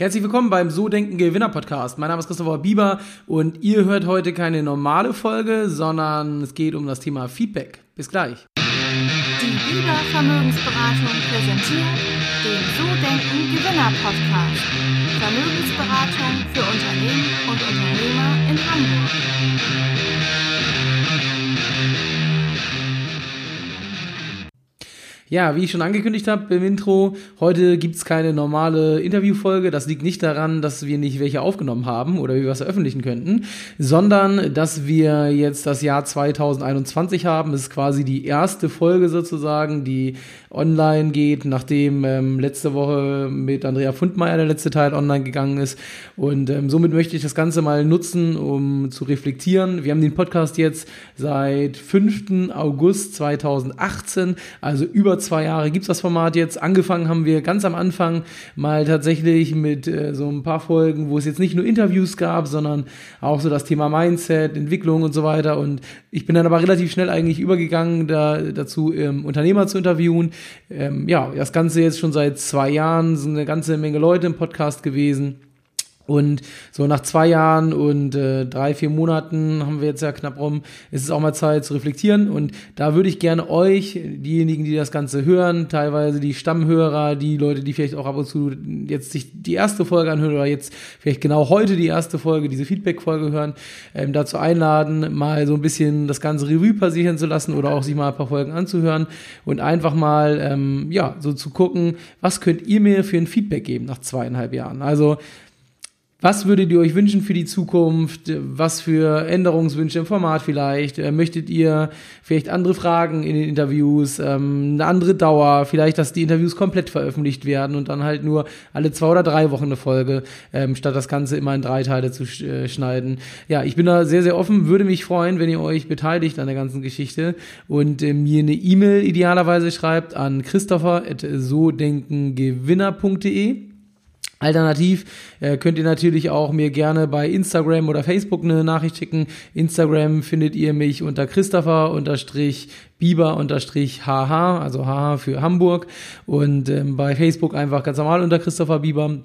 Herzlich willkommen beim So Denken Gewinner Podcast. Mein Name ist Christopher Bieber und ihr hört heute keine normale Folge, sondern es geht um das Thema Feedback. Bis gleich. Die Bieber Vermögensberatung präsentiert den So Denken Gewinner Podcast. Vermögensberatung für Unternehmen und Unternehmer in Hamburg. Ja, wie ich schon angekündigt habe im Intro, heute gibt's keine normale Interviewfolge. Das liegt nicht daran, dass wir nicht welche aufgenommen haben oder wir was veröffentlichen könnten, sondern dass wir jetzt das Jahr 2021 haben. Es ist quasi die erste Folge sozusagen, die online geht, nachdem ähm, letzte Woche mit Andrea Fundmeier der letzte Teil online gegangen ist. Und ähm, somit möchte ich das Ganze mal nutzen, um zu reflektieren. Wir haben den Podcast jetzt seit 5. August 2018, also über zwei Jahre gibt's das Format jetzt. Angefangen haben wir ganz am Anfang mal tatsächlich mit äh, so ein paar Folgen, wo es jetzt nicht nur Interviews gab, sondern auch so das Thema Mindset, Entwicklung und so weiter. Und ich bin dann aber relativ schnell eigentlich übergegangen, da, dazu ähm, Unternehmer zu interviewen. Ähm, ja, das Ganze jetzt schon seit zwei Jahren, sind eine ganze Menge Leute im Podcast gewesen. Und so nach zwei Jahren und äh, drei, vier Monaten haben wir jetzt ja knapp rum, ist es auch mal Zeit zu reflektieren. Und da würde ich gerne euch, diejenigen, die das Ganze hören, teilweise die Stammhörer, die Leute, die vielleicht auch ab und zu jetzt sich die erste Folge anhören oder jetzt vielleicht genau heute die erste Folge, diese Feedback-Folge hören, ähm, dazu einladen, mal so ein bisschen das ganze Revue passieren zu lassen oder auch sich mal ein paar Folgen anzuhören und einfach mal, ähm, ja, so zu gucken, was könnt ihr mir für ein Feedback geben nach zweieinhalb Jahren. Also, was würdet ihr euch wünschen für die Zukunft? Was für Änderungswünsche im Format vielleicht? Äh, möchtet ihr vielleicht andere Fragen in den Interviews, ähm, eine andere Dauer, vielleicht, dass die Interviews komplett veröffentlicht werden und dann halt nur alle zwei oder drei Wochen eine Folge, ähm, statt das Ganze immer in drei Teile zu äh, schneiden. Ja, ich bin da sehr, sehr offen, würde mich freuen, wenn ihr euch beteiligt an der ganzen Geschichte und äh, mir eine E-Mail idealerweise schreibt an christopher.sodenkengewinner.de Alternativ äh, könnt ihr natürlich auch mir gerne bei Instagram oder Facebook eine Nachricht schicken. Instagram findet ihr mich unter Christopher unterstrich Bieber unterstrich HH, also HH für Hamburg. Und ähm, bei Facebook einfach ganz normal unter Christopher Bieber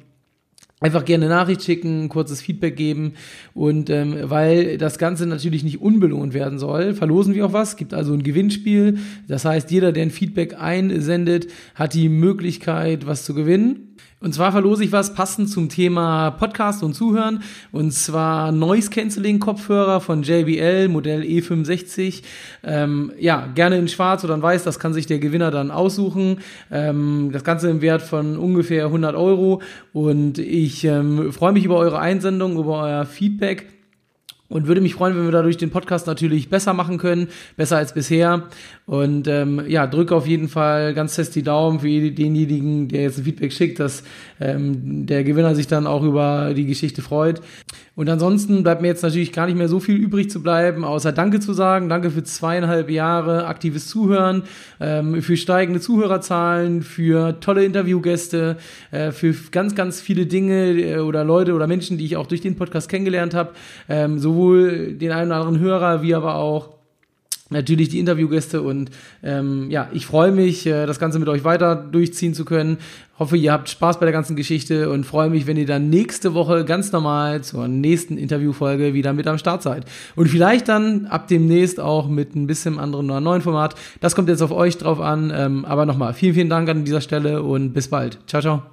einfach gerne Nachricht schicken, kurzes Feedback geben und ähm, weil das Ganze natürlich nicht unbelohnt werden soll, verlosen wir auch was. Gibt also ein Gewinnspiel. Das heißt, jeder, der ein Feedback einsendet, hat die Möglichkeit, was zu gewinnen. Und zwar verlose ich was passend zum Thema Podcast und Zuhören. Und zwar Noise Cancelling Kopfhörer von JBL, Modell E65. Ähm, ja, gerne in schwarz oder in weiß, das kann sich der Gewinner dann aussuchen. Ähm, das Ganze im Wert von ungefähr 100 Euro. Und ich ähm, freue mich über eure Einsendung, über euer Feedback und würde mich freuen, wenn wir dadurch den Podcast natürlich besser machen können, besser als bisher. Und ähm, ja, drücke auf jeden Fall ganz fest die Daumen für denjenigen, der jetzt ein Feedback schickt, dass ähm, der Gewinner sich dann auch über die Geschichte freut. Und ansonsten bleibt mir jetzt natürlich gar nicht mehr so viel übrig zu bleiben, außer Danke zu sagen. Danke für zweieinhalb Jahre aktives Zuhören, ähm, für steigende Zuhörerzahlen, für tolle Interviewgäste, äh, für ganz, ganz viele Dinge äh, oder Leute oder Menschen, die ich auch durch den Podcast kennengelernt habe. Ähm, sowohl sowohl den einen oder anderen Hörer wie aber auch natürlich die Interviewgäste und ähm, ja, ich freue mich, äh, das Ganze mit euch weiter durchziehen zu können. Hoffe, ihr habt Spaß bei der ganzen Geschichte und freue mich, wenn ihr dann nächste Woche ganz normal zur nächsten Interviewfolge wieder mit am Start seid. Und vielleicht dann ab demnächst auch mit ein bisschen anderen neuen Format. Das kommt jetzt auf euch drauf an. Ähm, aber nochmal, vielen, vielen Dank an dieser Stelle und bis bald. Ciao, ciao.